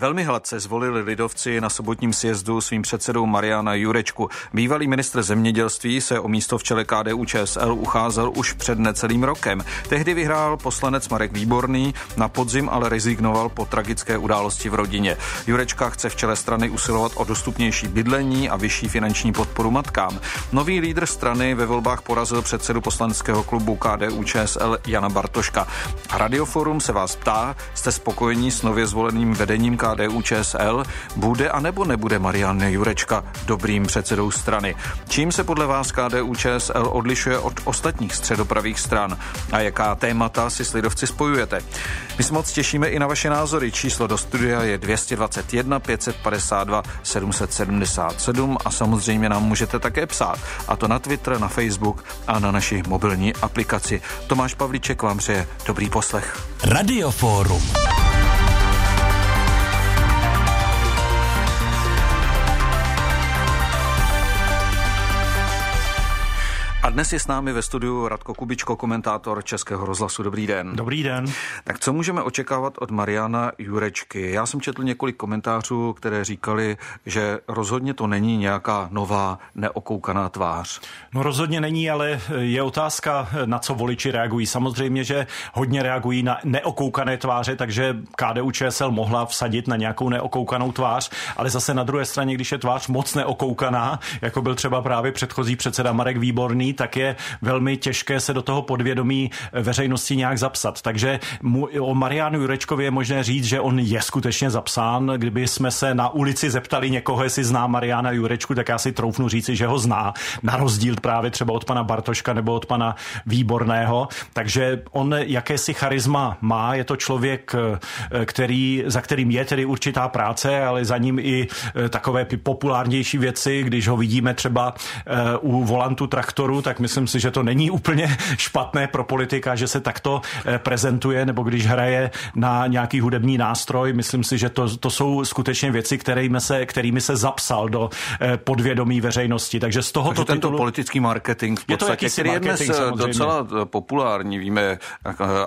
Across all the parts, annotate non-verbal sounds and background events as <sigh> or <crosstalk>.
Velmi hladce zvolili lidovci na sobotním sjezdu svým předsedou Mariana Jurečku. Bývalý ministr zemědělství se o místo v čele KDU ČSL ucházel už před necelým rokem. Tehdy vyhrál poslanec Marek Výborný, na podzim ale rezignoval po tragické události v rodině. Jurečka chce v čele strany usilovat o dostupnější bydlení a vyšší finanční podporu matkám. Nový lídr strany ve volbách porazil předsedu poslaneckého klubu KDU ČSL Jana Bartoška. Radioforum se vás ptá, jste spokojení s nově zvoleným vedením KDU KDU ČSL, bude a nebo nebude Marian Jurečka dobrým předsedou strany? Čím se podle vás KDU ČSL odlišuje od ostatních středopravých stran a jaká témata si s lidovci spojujete? My se moc těšíme i na vaše názory. Číslo do studia je 221 552 777 a samozřejmě nám můžete také psát. A to na Twitter, na Facebook a na naší mobilní aplikaci. Tomáš Pavlíček vám přeje dobrý poslech. Radioforum. A dnes je s námi ve studiu Radko Kubičko, komentátor Českého rozhlasu. Dobrý den. Dobrý den. Tak co můžeme očekávat od Mariana Jurečky? Já jsem četl několik komentářů, které říkali, že rozhodně to není nějaká nová neokoukaná tvář. No rozhodně není, ale je otázka, na co voliči reagují. Samozřejmě, že hodně reagují na neokoukané tváře, takže KDU ČSL mohla vsadit na nějakou neokoukanou tvář, ale zase na druhé straně, když je tvář moc neokoukaná, jako byl třeba právě předchozí předseda Marek Výborný, tak je velmi těžké se do toho podvědomí veřejnosti nějak zapsat. Takže mu, o Marianu Jurečkovi je možné říct, že on je skutečně zapsán. Kdyby jsme se na ulici zeptali někoho, jestli zná Mariana Jurečku, tak já si troufnu říci, že ho zná. Na rozdíl právě třeba od pana Bartoška nebo od pana Výborného. Takže on jakési charisma má, je to člověk, eh, který, za kterým je tedy určitá práce, ale za ním i eh, takové populárnější věci, když ho vidíme třeba eh, u volantu traktoru, tak myslím si, že to není úplně špatné pro politika, že se takto eh, prezentuje, nebo když hraje na nějaký hudební nástroj. Myslím si, že to, to jsou skutečně věci, kterými se, kterými se zapsal do eh, podvědomí veřejnosti. Takže z tohoto Takže tento politický marketing v podstatě, je to který je dnes eh, samozřejmě. docela populární. Víme,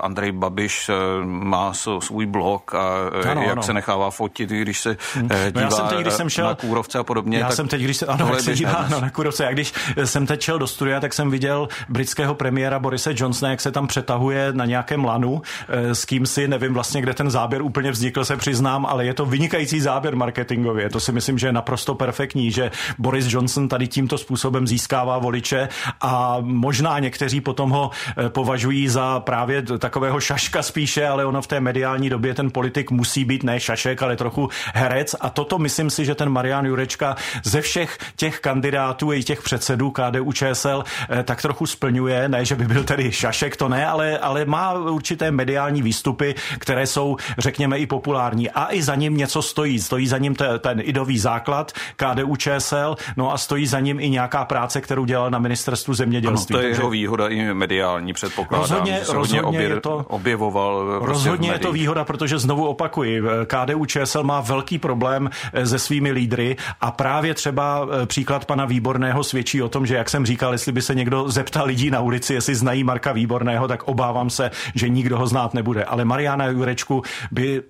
Andrej Babiš má svůj blog a ano, jak ano. se nechává fotit, když se dívá no já jsem teď, když jsem šel, na Kůrovce a podobně. Já jsem teď, když se, ano, jak se dívá no, na Kůrovce, já když jsem teď šel do studia, tak tak jsem viděl britského premiéra Borise Johnsona, jak se tam přetahuje na nějakém lanu eh, s kým si, nevím vlastně, kde ten záběr úplně vznikl, se přiznám, ale je to vynikající záběr marketingově. To si myslím, že je naprosto perfektní, že Boris Johnson tady tímto způsobem získává voliče a možná někteří potom ho eh, považují za právě takového šaška spíše, ale ono v té mediální době ten politik musí být ne šašek, ale trochu herec a toto myslím si, že ten Marian Jurečka ze všech těch kandidátů i těch předsedů KDU ČSL tak trochu splňuje, ne, že by byl tedy šašek, to ne, ale, ale má určité mediální výstupy, které jsou, řekněme, i populární. A i za ním něco stojí. Stojí za ním ten, ten idový základ KDU ČSL, no a stojí za ním i nějaká práce, kterou dělal na ministerstvu zemědělství. Ano, to je jeho výhoda i mediální, předpokládám. Rozhodně, rozhodně obě, je to, objevoval. Prostě rozhodně je to výhoda, protože znovu opakuji, KDU ČSL má velký problém eh, se svými lídry a právě třeba eh, příklad pana Výborného svědčí o tom, že jak jsem říkal, jestli by se se někdo zeptal lidí na ulici, jestli znají Marka Výborného, tak obávám se, že nikdo ho znát nebude. Ale Mariana Jurečku by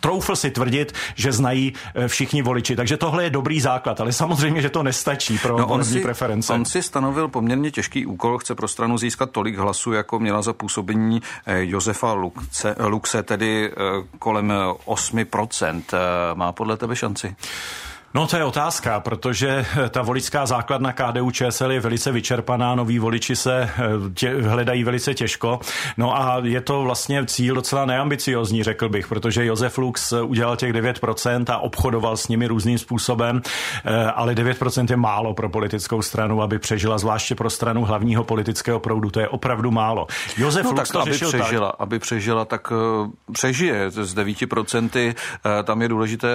troufl si tvrdit, že znají eh, všichni voliči. Takže tohle je dobrý základ, ale samozřejmě, že to nestačí pro no on si, preference. On si stanovil poměrně těžký úkol, chce pro stranu získat tolik hlasů, jako měla za působení eh, Josefa Luxe, Luxe tedy eh, kolem 8%. Má podle tebe šanci? No to je otázka, protože ta voličská základna KDU ČSL je velice vyčerpaná, noví voliči se eh, tě, hledají velice těžko. No a je to vlastně cíl docela neambiciozní, řekl bych, protože Josef Lux udělal těch 9% a obchodoval s nimi různým způsobem, eh, ale 9% je málo pro politickou stranu, aby přežila, zvláště pro stranu hlavního politického proudu, to je opravdu málo. Josef no, Lux tak, to aby přežila, tak. aby přežila, tak přežije z 9%. Uh, tam je důležité,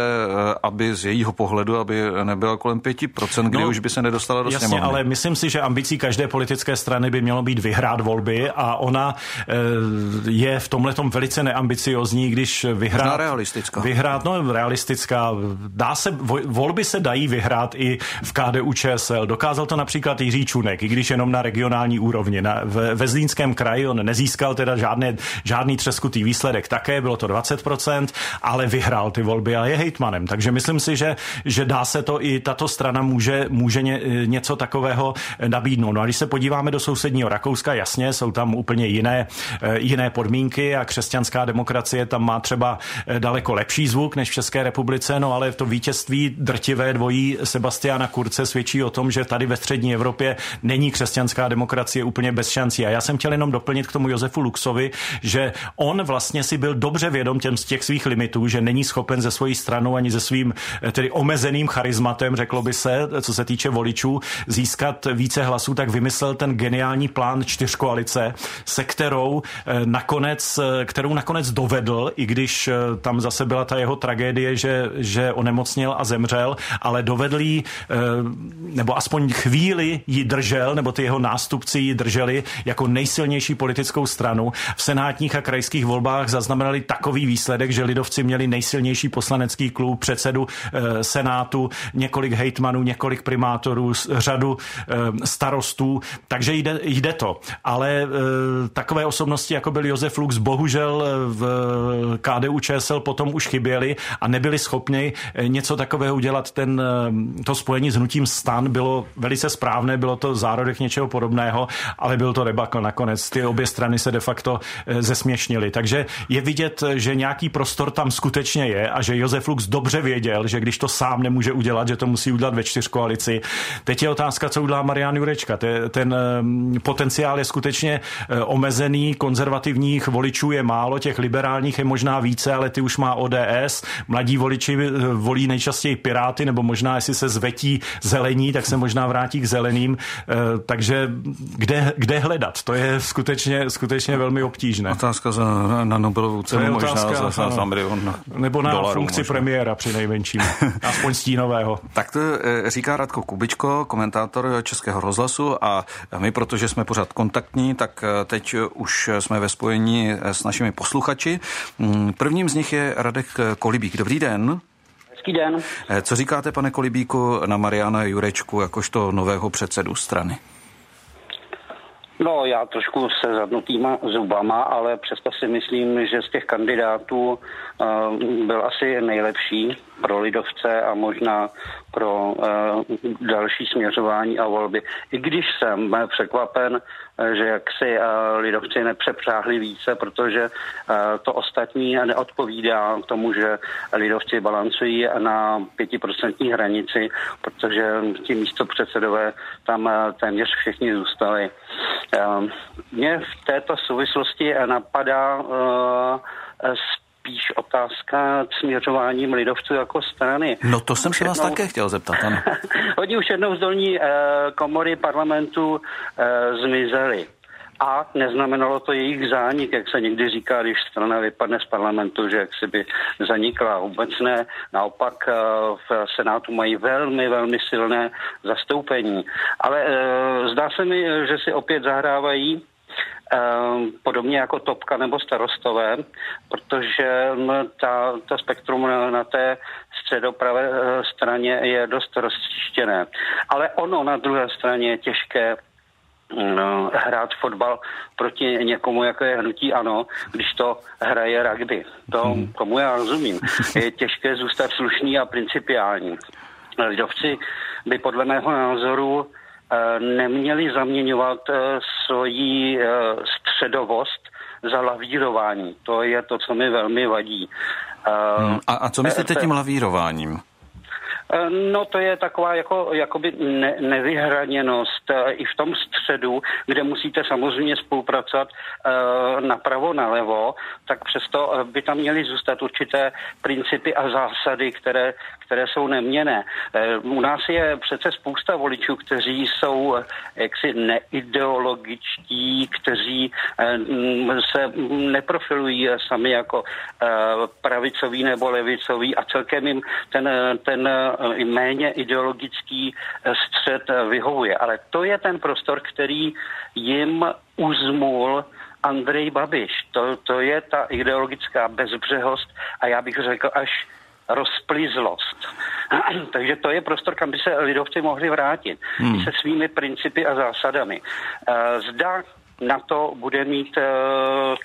aby z jejího pohledu ohledu, aby nebyla kolem 5%, kdy no, už by se nedostala do jasně, sněmovny. ale myslím si, že ambicí každé politické strany by mělo být vyhrát volby a ona e, je v tomhle velice neambiciozní, když vyhrát... Realistická. Vyhrát, no realistická. Dá se, volby se dají vyhrát i v KDU ČSL. Dokázal to například Jiří Čunek, i když jenom na regionální úrovni. Na, v, ve Zlínském kraji on nezískal teda žádné, žádný třeskutý výsledek také, bylo to 20%, ale vyhrál ty volby a je hejtmanem. Takže myslím si, že, že dá se to i tato strana může, může ně, něco takového nabídnout. No a když se podíváme do sousedního Rakouska, jasně, jsou tam úplně jiné, eh, jiné podmínky a křesťanská demokracie tam má třeba daleko lepší zvuk než v České republice, no ale to vítězství drtivé dvojí Sebastiana Kurce svědčí o tom, že tady ve střední Evropě není křesťanská demokracie úplně bez šancí. A já jsem chtěl jenom doplnit k tomu Josefu Luxovi, že on vlastně si byl dobře vědom těm z těch svých limitů, že není schopen ze svojí stranou ani ze svým tedy omezeným charizmatem, řeklo by se, co se týče voličů, získat více hlasů, tak vymyslel ten geniální plán čtyřkoalice, se kterou eh, nakonec, eh, kterou nakonec dovedl, i když tam zase byla ta jeho tragédie, že, že onemocněl a zemřel, ale dovedl jí, nebo aspoň chvíli ji držel, nebo ty jeho nástupci ji drželi jako nejsilnější politickou stranu. V senátních a krajských volbách zaznamenali takový výsledek, že lidovci měli nejsilnější poslanecký klub, předsedu e, Senátu, několik hejtmanů, několik primátorů, řadu e, starostů, takže jde, jde to. Ale e, takové osobnosti, jako byl Josef Lux, bohužel v KDU ČSL potom už chyběli a nebyli schopni něco takového udělat. Ten, to spojení s hnutím stan bylo velice správné, bylo to zárodek něčeho podobného, ale byl to debakl nakonec. Ty obě strany se de facto zesměšnily. Takže je vidět, že nějaký prostor tam skutečně je a že Josef Lux dobře věděl, že když to sám nemůže udělat, že to musí udělat ve čtyřkoalici. Teď je otázka, co udělá Marian Jurečka. Ten potenciál je skutečně eh, omezený, konzervativních voličů je málo, těch liberálních je možná více, ale ty už má ODS. Mladí voliči eh, volí nejčastěji Piráty, nebo možná, jestli se zvetí zelení, tak se možná vrátí k zeleným. Eh, takže kde, kde hledat? To je skutečně, skutečně velmi obtížné. Otázka za, na Nobelovu cenu, možná otázka, za, za, za milion Nebo na dolarů funkci možná. premiéra při nejmenším, aspoň <laughs> stínového. Tak to eh, říká Radko Kubičko, komentátor Českého rozhlasu a my, protože jsme pořád kontaktní, tak eh, teď už jsme ve spojení s našimi posluchači. Mm, prvním z nich je Radek Kolibík. Dobrý den. Hezký den. Co říkáte, pane Kolibíku, na Mariana Jurečku jakožto nového předsedu strany? No, já trošku se zadnutýma zubama, ale přesto si myslím, že z těch kandidátů uh, byl asi nejlepší pro lidovce a možná pro uh, další směřování a volby. I když jsem překvapen, že jaksi uh, lidovci nepřepřáhli více, protože uh, to ostatní neodpovídá tomu, že lidovci balancují na pětiprocentní hranici, protože ti místo předsedové tam téměř všichni zůstali. Mě v této souvislosti napadá uh, spíš otázka směřováním lidovců jako strany. No to jsem se vás také chtěl zeptat, ano. <laughs> Oni už jednou z dolní uh, komory parlamentu uh, zmizeli. A neznamenalo to jejich zánik, jak se někdy říká, když strana vypadne z parlamentu, že jak si by zanikla. Vůbec ne. Naopak uh, v Senátu mají velmi, velmi silné zastoupení. Ale uh, zdá se mi, že si opět zahrávají podobně jako Topka nebo starostové, protože ta, ta spektrum na, té středopravé eh, straně je dost rozčištěné. Ale ono na druhé straně je těžké no, hrát fotbal proti někomu, jako je hnutí ano, když to hraje rugby. To, hmm. tomu já rozumím. Je těžké zůstat slušný a principiální. Lidovci by podle mého názoru neměli zaměňovat eh, svoji eh, středovost za lavírování. To je to, co mi velmi vadí. Hmm. A, a co myslíte tím lavírováním? Eh, no to je taková jako, jakoby ne, nevyhraněnost eh, i v tom středu, kde musíte samozřejmě spolupracovat uh, napravo, nalevo, tak přesto by tam měly zůstat určité principy a zásady, které, které jsou neměné. Uh, u nás je přece spousta voličů, kteří jsou jaksi neideologičtí, kteří se neprofilují sami jako pravicoví nebo levicoví a celkem jim ten, ten méně ideologický střed vyhovuje. Ale to je ten prostor, který jim uzmul Andrej Babiš. To, to je ta ideologická bezbřehost a já bych řekl až rozplizlost. <clears throat> Takže to je prostor, kam by se lidovci mohli vrátit hmm. se svými principy a zásadami. Zda na to bude mít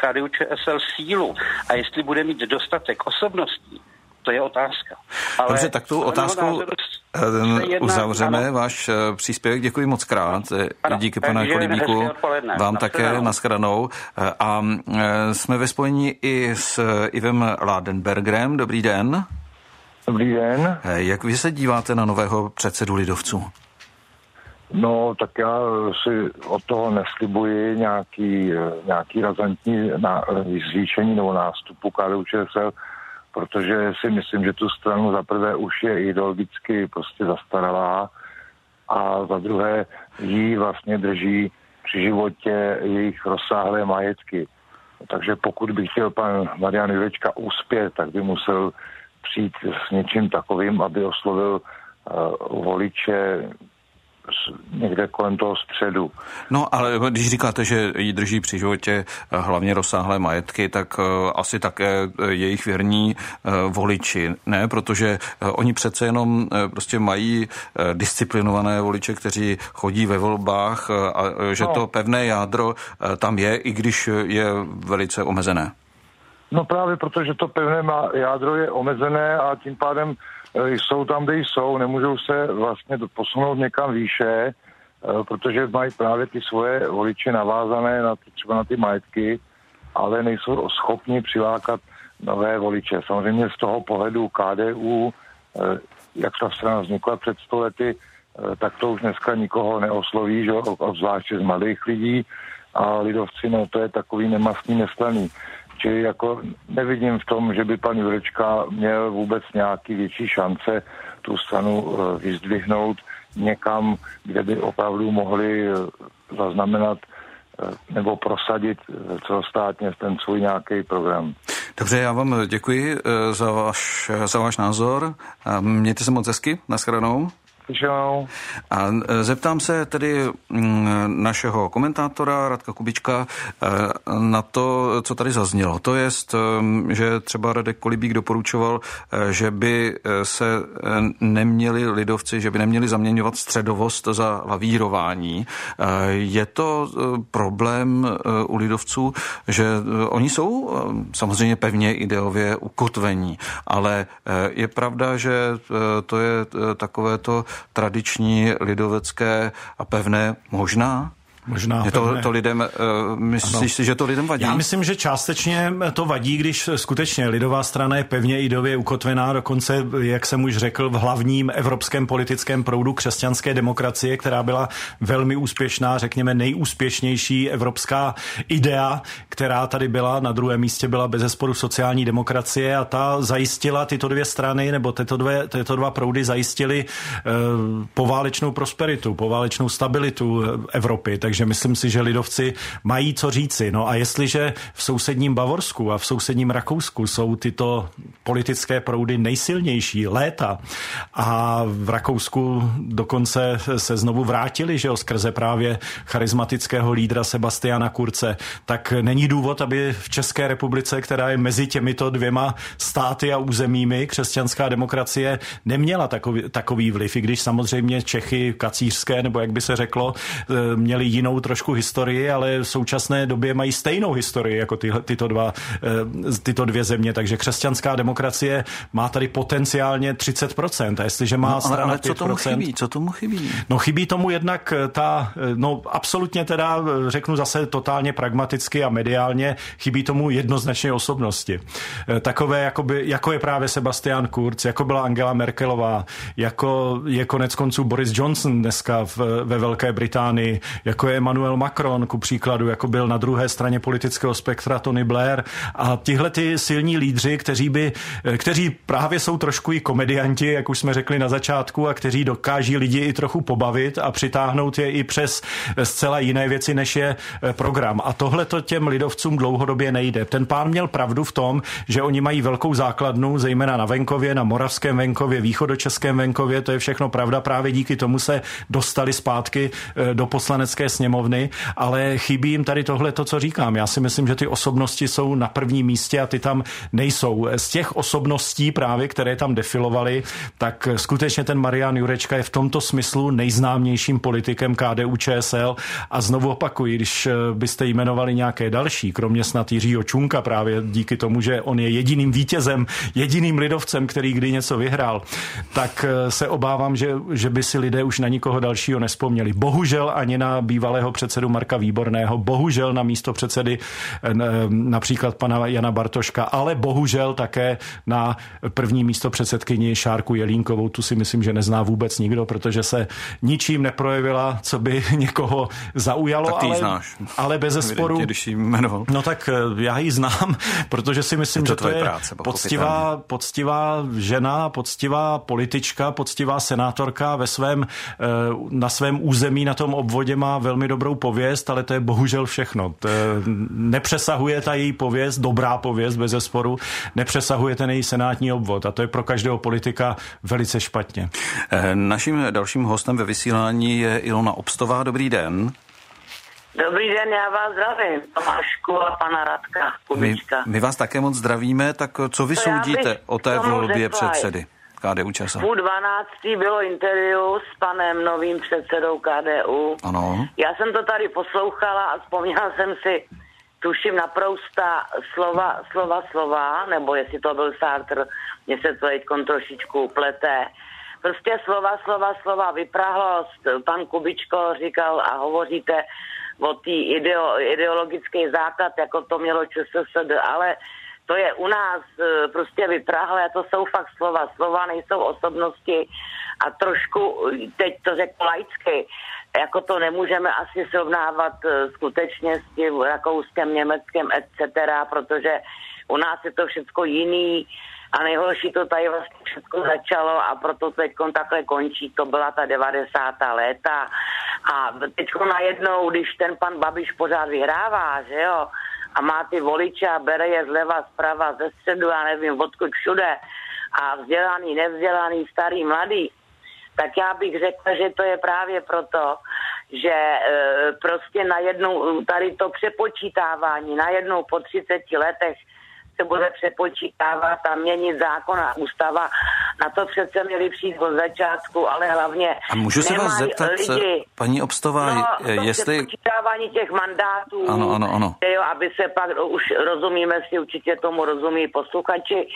KDU ČSL sílu a jestli bude mít dostatek osobností, to je otázka. Ale Dobře, tak tu otázku eh, uzavřeme ano. váš eh, příspěvek. Děkuji moc krát. Eh, ano, Díky, pane Kolibíku. Vám také naschranou. A jsme ve spojení i s Ivem Ládenbergerem. Dobrý den. Dobrý den. Jak vy se díváte na nového předsedu Lidovců? No, tak já si od toho neslibuji nějaký, nějaký razantní na, zvýšení nebo nástupu KDU ČSL protože si myslím, že tu stranu za prvé už je ideologicky prostě zastaralá a za druhé jí vlastně drží při životě jejich rozsáhlé majetky. Takže pokud by chtěl pan Marian Jurečka uspět, tak by musel přijít s něčím takovým, aby oslovil uh, voliče někde kolem toho středu. No ale když říkáte, že ji drží při životě eh, hlavně rozsáhlé majetky, tak eh, asi také eh, jejich věrní voliči, ne? Protože oni přece jenom prostě mají disciplinované voliče, kteří chodí ve volbách a že no. to pevné jádro tam je, i když je velice omezené. No právě protože to pevné jádro je omezené a tím pádem jsou tam, kde jsou, nemůžou se vlastně posunout někam výše, eh, protože mají právě ty svoje voliče navázané na ty, třeba na ty majetky, ale nejsou schopni přilákat nové voliče. Samozřejmě z toho pohledu KDU, eh, jak ta strana vznikla před sto lety, tak to už dneska nikoho neosloví, že, obzvláště z mladých lidí a lidovci, no to je takový nemastný, neslaný. Čili jako nevidím v tom, že by pan Jurečka měl vůbec nějaký větší šance tu stranu eh, vyzdvihnout někam, kde by opravdu mohli eh, zaznamenat eh, nebo prosadit celostátně ten svůj nějaký program. Dobře, já vám děkuji za váš, za váš názor. Mějte se moc hezky, naschranou. Čau. A e, zeptám se tedy mm, našeho komentátora Radka Kubička e, na to, co tady zaznělo. To je, e, že třeba Radek Kolibík doporučoval, že by se neměli lidovci, že by neměli zaměňovat středovost za lavírování. Je to problém u lidovců, že oni jsou samozřejmě pevně ideově ukotvení, ale je pravda, že to je takové to tradiční, lidovecké a pevné možná? Možná. Je to, to lidem, uh, myslíš si, že to lidem vadí? Já myslím, že částečně to vadí, když skutečně lidová strana je pevně idově ukotvená, dokonce, jak jsem už řekl, v hlavním evropském politickém proudu křesťanské demokracie, která byla velmi úspěšná, řekněme nejúspěšnější evropská idea, která tady byla. Na druhém místě byla bez zesporu sociální demokracie a ta zajistila tyto dvě strany, nebo tyto, dvě, tyto dva proudy zajistili uh, poválečnou prosperitu, poválečnou stabilitu Evropy. Takže takže myslím si, že lidovci mají co říci. No a jestliže v sousedním Bavorsku a v sousedním Rakousku jsou tyto politické proudy nejsilnější léta a v Rakousku dokonce se znovu vrátili, že jo, skrze právě charismatického lídra Sebastiana Kurce, tak není důvod, aby v České republice, která je mezi těmito dvěma státy a územími, křesťanská demokracie neměla takový, takový vliv, i když samozřejmě Čechy kacířské, nebo jak by se řeklo, eh, měli jinou trošku historii, ale v současné době mají stejnou historii jako ty, tyto, dva, eh, tyto dvě země, takže křesťanská demokracie má tady potenciálně 30%. A jestliže má no, strana ale, ale co 5%, tomu chybí? Co tomu chybí? No chybí tomu jednak eh, ta, eh, no absolutně teda řeknu zase totálně pragmaticky a mediálně, chybí tomu jednoznačně osobnosti. Takové, jakoby, jako je právě Sebastian Kurz, jako byla Angela Merkelová, jako je konec konců Boris Johnson dneska v, ve Velké Británii, jako je Emmanuel Macron, ku příkladu, jako byl na druhé straně politického spektra Tony Blair a tihle ty silní lídři, kteří by, kteří právě jsou trošku i komedianti, jak už jsme řekli na začátku, a kteří dokáží lidi i trochu pobavit a přitáhnout je i přes zcela jiné věci, než je program. A tohle to těm lidovcům dlouhodobě nejde. Ten pán měl pravdu v tom, že oni mají velkou základnu, zejména na venkově, na moravském venkově, východočeském venkově, to je všechno pravda, právě díky tomu se dostali zpátky eh, do poslanecké sněmovny, ale chybí jim tady tohle to, co říkám. Já si myslím, že ty osobnosti jsou na prvním místě a ty tam nejsou. Z těch osobností právě, které tam defilovaly, tak skutečně ten Marian Jurečka je v tomto smyslu nejznámějším politikem KDU ČSL a znovu opakuji, když eh, byste jmenovali nějaké další, kromě snad Jiřího Čunka právě díky tomu, že on je jediným vítězem, jediným lidovcem, který kdy něco vyhrál, tak eh, se obávám, že, že by si lidé už na nikoho dalšího nespomněli. Bohužel ani na bývalého předsedu Marka Výborného, bohužel na místo předsedy eh, například pana Jana Bartoška, ale bohužel také na první místo předsedkyni Šárku Jelínkovou. Tu si myslím, že nezná vůbec nikdo, protože se ničím neprojevila, co by <laughs> někoho zaujalo. Tak ty ale, znáš. ale bez zesporu. Když jmenoval. No tak eh, já ji znám, <laughs> protože si myslím, je to že to je práce, poctivá, poctivá žena, poctivá politička, poctivá senátorka ve svém, eh, na svém území, na tom obvodě má velmi dobrou pověst, ale to je bohužel všechno. To nepřesahuje ta její pověst, dobrá pověst bez zesporu, nepřesahuje ten její senátní obvod a to je pro každého politika velice špatně. Eh, naším dalším hostem ve vysílání je Ilona Obstová. Dobrý den. Dobrý den, já vás zdravím, Tomášku a pana Radka Kubička. My, my vás také moc zdravíme, tak co vy To soudíte o té volbě předsedy KDU ČSL? Půl dvanáctý bylo interview s panem novým předsedou KDU. Ano. Já jsem to tady poslouchala a vzpomněla jsem si, tuším naprousta slova, slova, slova, nebo jestli to byl Sartre, mě se to teď trošičku plete. Prostě slova, slova, slova, vyprahlost. Pan Kubičko říkal a hovoříte o té ideo, ideologický základ, jako to mělo ČSSD, ale to je u nás e, prostě vyprahlé, to jsou fakt slova. Slova nejsou osobnosti a trošku, teď to řeknu laicky, jako to nemůžeme asi srovnávat e, skutečně s tím Rakouskem, Německem, etc., protože u nás je to všechno jiný a nejhorší to tady vlastně všechno začalo a proto teď takhle končí, to byla ta 90. léta a teď najednou, když ten pan Babiš pořád vyhrává, že jo, a má ty voliče a bere je zleva, zprava, ze středu, já nevím, odkud všude a vzdělaný, nevzdělaný, starý, mladý, tak já bych řekla, že to je právě proto, že e, prostě najednou tady to přepočítávání, najednou po 30 letech se bude přepočítávat a měnit zákon a ústava. Na to přece měli přijít od začátku, ale hlavně A můžu se vás zeptat, lidi, paní Obstová, no, to jestli... přepočítávání těch mandátů, Ano, ano, ano. Jo, aby se pak, už rozumíme si, určitě tomu rozumí posluchači,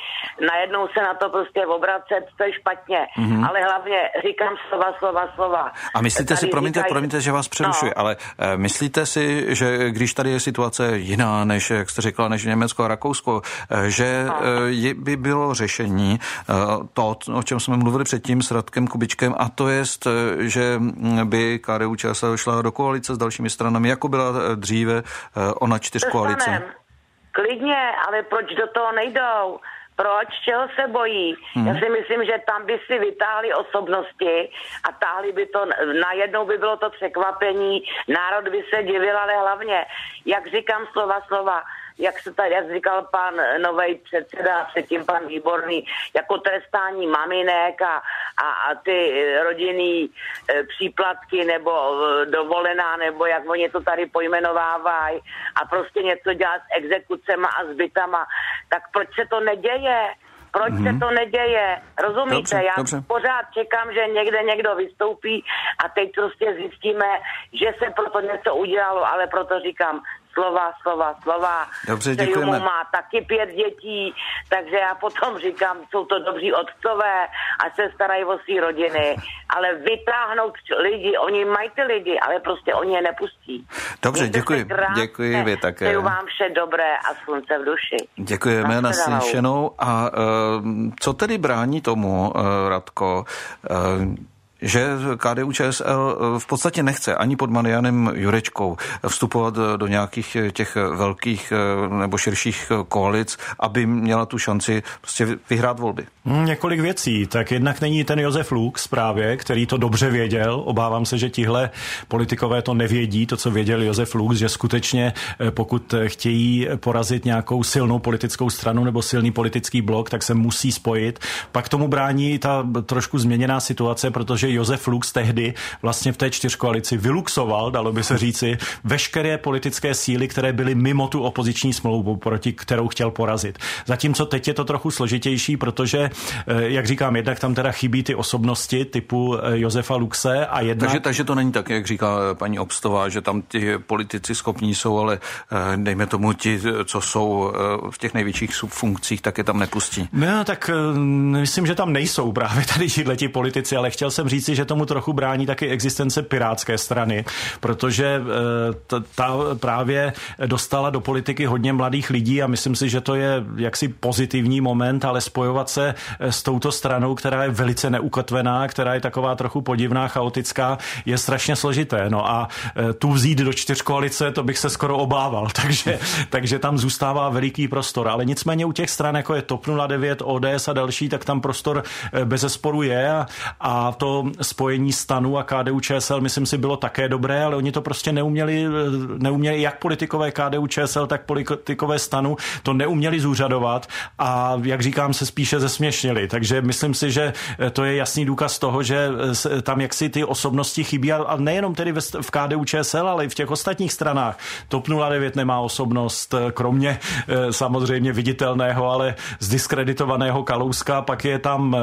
najednou se na to prostě obracet, to je špatně, mm-hmm. ale hlavně říkám slova, slova, slova. A myslíte si, Tady promiňte, říkají- promiňte, že vás přerušuji, No. ale eh, myslíte si, že když tady je situace jiná, než, jak jste řekla, než Německo a Rakousko, eh, že No. je, by bylo řešení to, o čem jsme mluvili předtím s Radkem Kubičkem, a to je, že mm, by KDU ČSL šla do koalice s dalšími stranami, jako byla eh, dříve eh, ona čtyřkoalice. Dostanem. Klidně, ale proč do toho nejdou? Proč? Čeho se bojí? Hmm. Já si myslím, že tam by si vytáhli osobnosti a táhli by to, najednou by bylo to překvapení, národ by se divil, ale hlavně, jak říkám slova, slova, jak se tady, jak říkal pan nový předseda, a předtím pan Výborný, jako trestání maminek a, a, a ty rodinný e, příplatky nebo e, dovolená, nebo jak oni to tady pojmenovávají a prostě něco dělat s exekucema a zbytama, tak proč se to neděje? Proč mm-hmm. se to neděje? Rozumíte? Dobře, Já dobře. pořád čekám, že někde někdo vystoupí a teď prostě zjistíme, že se proto něco udělalo, ale proto říkám slova, slova, slova. Dobře, děkujeme. má taky pět dětí, takže já potom <laughs> říkám, jsou to dobří otcové a se starají o svý rodiny, ale vytáhnout lidi, oni mají ty lidi, ale prostě oni je nepustí. Dobře, Mějte děkuji. krásně, Děkuji vy také. Přeju vám vše dobré a slunce v duši. Děkujeme naslyšenou. A uh, co tedy brání tomu, uh, Radko, uh, že KDU ČSL v podstatě nechce ani pod Marianem Jurečkou vstupovat do nějakých těch velkých nebo širších koalic, aby měla tu šanci prostě vyhrát volby. Hmm, několik věcí. Tak jednak není ten Josef Lux právě, který to dobře věděl. Obávám se, že tihle politikové to nevědí, to, co věděl Josef Lux, že skutečně eh, pokud chtějí porazit nějakou silnou politickou stranu nebo silný politický blok, tak se musí spojit. Pak tomu brání ta trošku změněná situace, protože Josef Lux tehdy vlastně v té čtyřkoalici vyluxoval, dalo by se říci, veškeré politické síly, které byly mimo tu opoziční smlouvu, proti kterou chtěl porazit. Zatímco teď je to trochu složitější, protože Eh, jak říkám, jednak tam teda chybí ty osobnosti typu eh, Josefa Luxe a jednak... Takže, takže to není tak, jak říká eh, paní Obstová, že tam ti politici schopní jsou, ale dejme tomu ti, co jsou v těch největších funkcích, tak je tam nepustí. No, tak myslím, že tam nejsou právě tady <laughs> ti politici, ale chtěl jsem říci, že tomu trochu brání taky existence pirátské strany, protože ta, ta právě dostala do politiky hodně mladých lidí a myslím si, že to je jaksi pozitivní moment, ale spojovat se Eh, s touto stranou, která je velice neukotvená, která je taková trochu podivná, chaotická, je strašně složité. No a eh, tu vzít do čtyřkoalice, to bych se skoro obával, <laughs> takže, takže tam zůstává veliký prostor. Ale nicméně u těch stran, jako je TOP 09, ODS a další, tak tam prostor eh, bez sporu je a, a to spojení stanu a KDU ČSL, myslím si, bylo také dobré, ale oni to prostě neuměli, neuměli jak politikové KDU ČSL, tak politikové stanu, to neuměli zúřadovat a jak říkám, se spíše ze zesměšnili. Takže myslím si, že eh, to je jasný důkaz toho, že eh, tam jaksi ty osobnosti chybí a nejenom tedy v KDU ČSL, ale i v těch ostatních stranách. TOP 09 nemá osobnost, eh, kromě samozřejmě viditelného, ale zdiskreditovaného Kalouska, pak je tam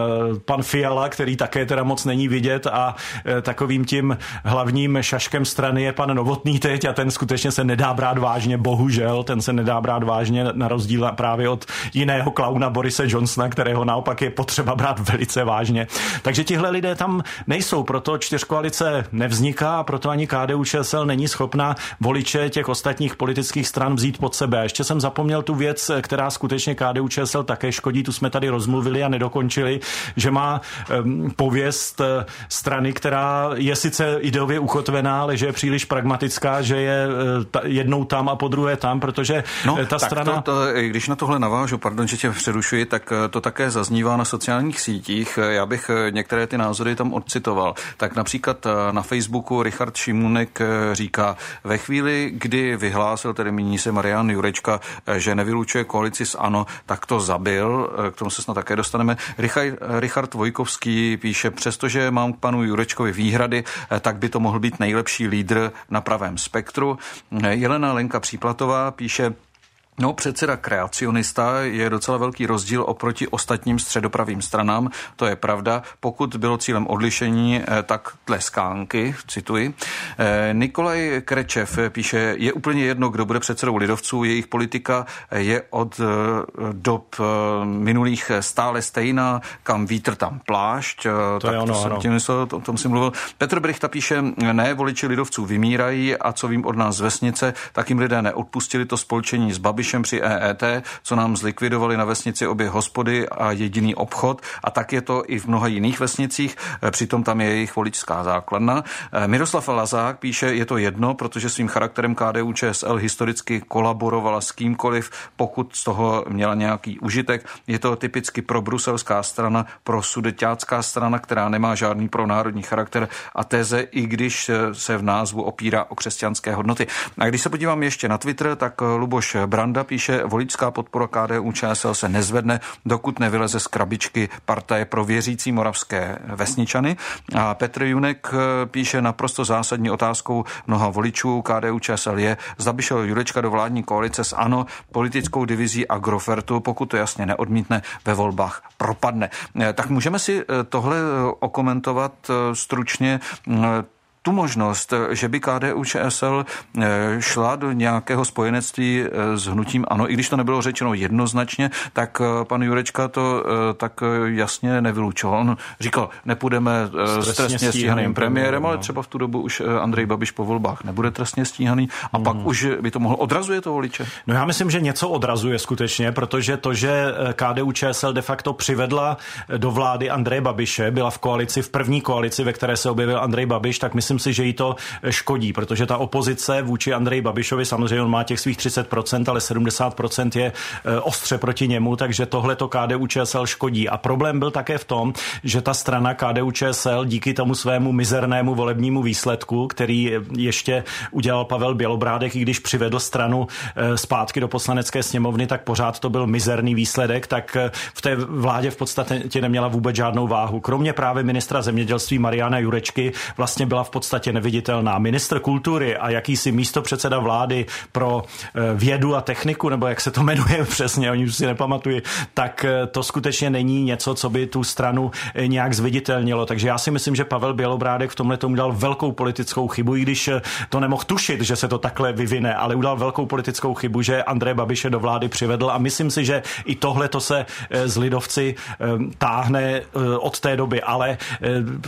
pan Fiala, který také teda moc není vidět a takovým tím hlavním šaškem strany je pan Novotný teď a ten skutečně se nedá brát vážně, bohužel, ten se nedá brát vážně na rozdíl právě od jiného klauna Borise Johnsona, kterého naopak je potřeba brát velice vážně. Takže tihle lidé tam nejsou, proto čtyřkoalice nevzniká a proto ani KDU ČSL není schopná voliče těch ostatních politických stran vzít pod sebe. Ještě jsem zapomněl tu věc, která skutečně KDU ČSL také škodí, tu jsme tady rozmluvili a nedokončili, že má um, pověst strany, která je sice ideově uchotvená, ale že je příliš pragmatická, že je ta, jednou tam a po druhé tam, protože no, ta tak strana... To, to, když na tohle navážu, pardon, že tě přerušuji, tak to také zaznívá na sociálních sítích. Já bych eh, některé ty názory tam odcitoval. Tak například eh, na Facebooku Richard Šimunek eh, říká, ve chvíli, kdy vyhlásil, tedy míní se Marian Jurečka, že nevylučuje koalici s ANO, tak to zabil, k tomu se snad také dostaneme. Richard, Richard Vojkovský píše, přestože mám k panu Jurečkovi výhrady, tak by to mohl být nejlepší lídr na pravém spektru. Jelena Lenka Příplatová píše, No, předseda kreacionista je docela velký rozdíl oproti ostatním středopravým stranám, to je pravda. Pokud bylo cílem odlišení, eh, tak tleskánky, cituji. Eh, Nikolaj Krečev píše, je úplně jedno, kdo bude předsedou lidovců, jejich politika je od eh, dob minulých stále stejná, kam vítr tam plášť. To tak je ono, to jsem, ano. Tím to, tom jsem mluvil. Petr Brichta píše, ne, voliči lidovců vymírají a co vím od nás z vesnice, tak jim lidé neodpustili to spolčení s Babišem Babišem při EET, co nám zlikvidovali na vesnici obě hospody a jediný obchod a tak je to i v mnoha jiných vesnicích, e, přitom tam je jejich voličská základna. E, Miroslav Lazák píše, je to jedno, protože svým charakterem KDU ČSL historicky kolaborovala s kýmkoliv, pokud z toho měla nějaký užitek. Je to typicky pro bruselská strana, pro sudeťácká strana, která nemá žádný pronárodní charakter a teze, i když se v názvu opírá o křesťanské hodnoty. A když se podívám ještě na Twitter, tak Luboš Branda Benda píše, voličská podpora KDU ČSL se nezvedne, dokud nevyleze z krabičky partaje pro věřící moravské vesničany. A Petr Junek eh, píše naprosto zásadní otázkou mnoha voličů KDU ČSL je, zda by šel Jurečka do vládní koalice s ANO politickou divizí Agrofertu, pokud to jasně neodmítne, ve volbách propadne. Eh, tak můžeme si eh, tohle okomentovat stručně tu možnost, že by KDU ČSL šla do nějakého spojenectví s hnutím ano, i když to nebylo řečeno jednoznačně, tak pan Jurečka to tak jasně nevylučoval. On říkal, nepůjdeme s trestně stíhaným premiérem, ale no. třeba v tu dobu už Andrej Babiš po volbách nebude trestně stíhaný a pak hmm. už by to mohlo odrazuje to voliče? No já myslím, že něco odrazuje skutečně, protože to, že KDU ČSL de facto přivedla do vlády Andreje Babiše, byla v koalici, v první koalici, ve které se objevil Andrej Babiš, tak myslím si, že jí to škodí, protože ta opozice vůči Andreji Babišovi, samozřejmě on má těch svých 30%, ale 70% je e, ostře proti němu, takže tohle to KDU ČSL škodí. A problém byl také v tom, že ta strana KDU ČSL díky tomu svému mizernému volebnímu výsledku, který ještě udělal Pavel Bělobrádek, i když přivedl stranu e, zpátky do poslanecké sněmovny, tak pořád to byl mizerný výsledek, tak v té vládě v podstatě neměla vůbec žádnou váhu. Kromě právě ministra zemědělství Mariana Jurečky vlastně byla v podstatě neviditelná. Ministr kultury a jakýsi místo předseda vlády pro eh, vědu a techniku, nebo jak se to jmenuje <laughs> přesně, oni už si nepamatují, tak eh, to skutečně není něco, co by tu stranu eh, nějak zviditelnilo. Takže já si myslím, že Pavel Bělobrádek v tomhle tomu dal velkou politickou chybu, i když to nemohl tušit, že se to takhle vyvine, ale udal velkou politickou chybu, že Andrej Babiše do vlády přivedl a myslím si, že i tohle to se z lidovci táhne od té doby, ale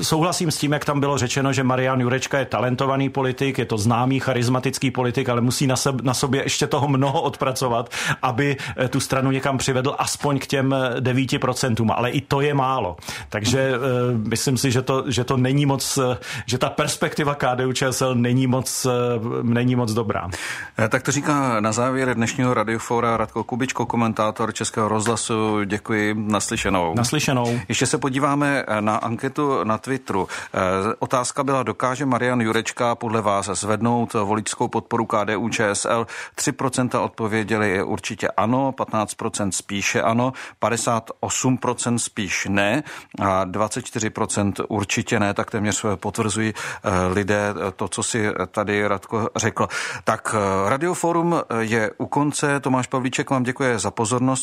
souhlasím s tím, jak tam bylo řečeno, že Marian Jurečka je talentovaný politik, je to známý, charismatický politik, ale musí na, sebe, na sobě ještě toho mnoho odpracovat, aby eh, tu stranu někam přivedl aspoň k těm 9%, eh, ale i to je málo. Takže uh, myslím si, že to, že to není moc, že ta perspektiva KDU ČSL není moc, není moc dobrá. Tak to říká na závěr dnešního radiofora Radko Kubičko, komentátor Českého rozhlasu. Děkuji, naslyšenou. Naslyšenou. Ještě se podíváme na anketu na Twitteru. Otázka byla, dokáže Marian Jurečka podle vás zvednout voličskou podporu KDU ČSL? 3% odpověděli určitě ano, 15% spíše ano, 58% spíš ne a 24% určitě ne, tak téměř potvrzují eh, lidé to, co si tady Radko řekl. Tak eh, Radioforum je u konce. Tomáš Pavlíček vám děkuje za pozornost.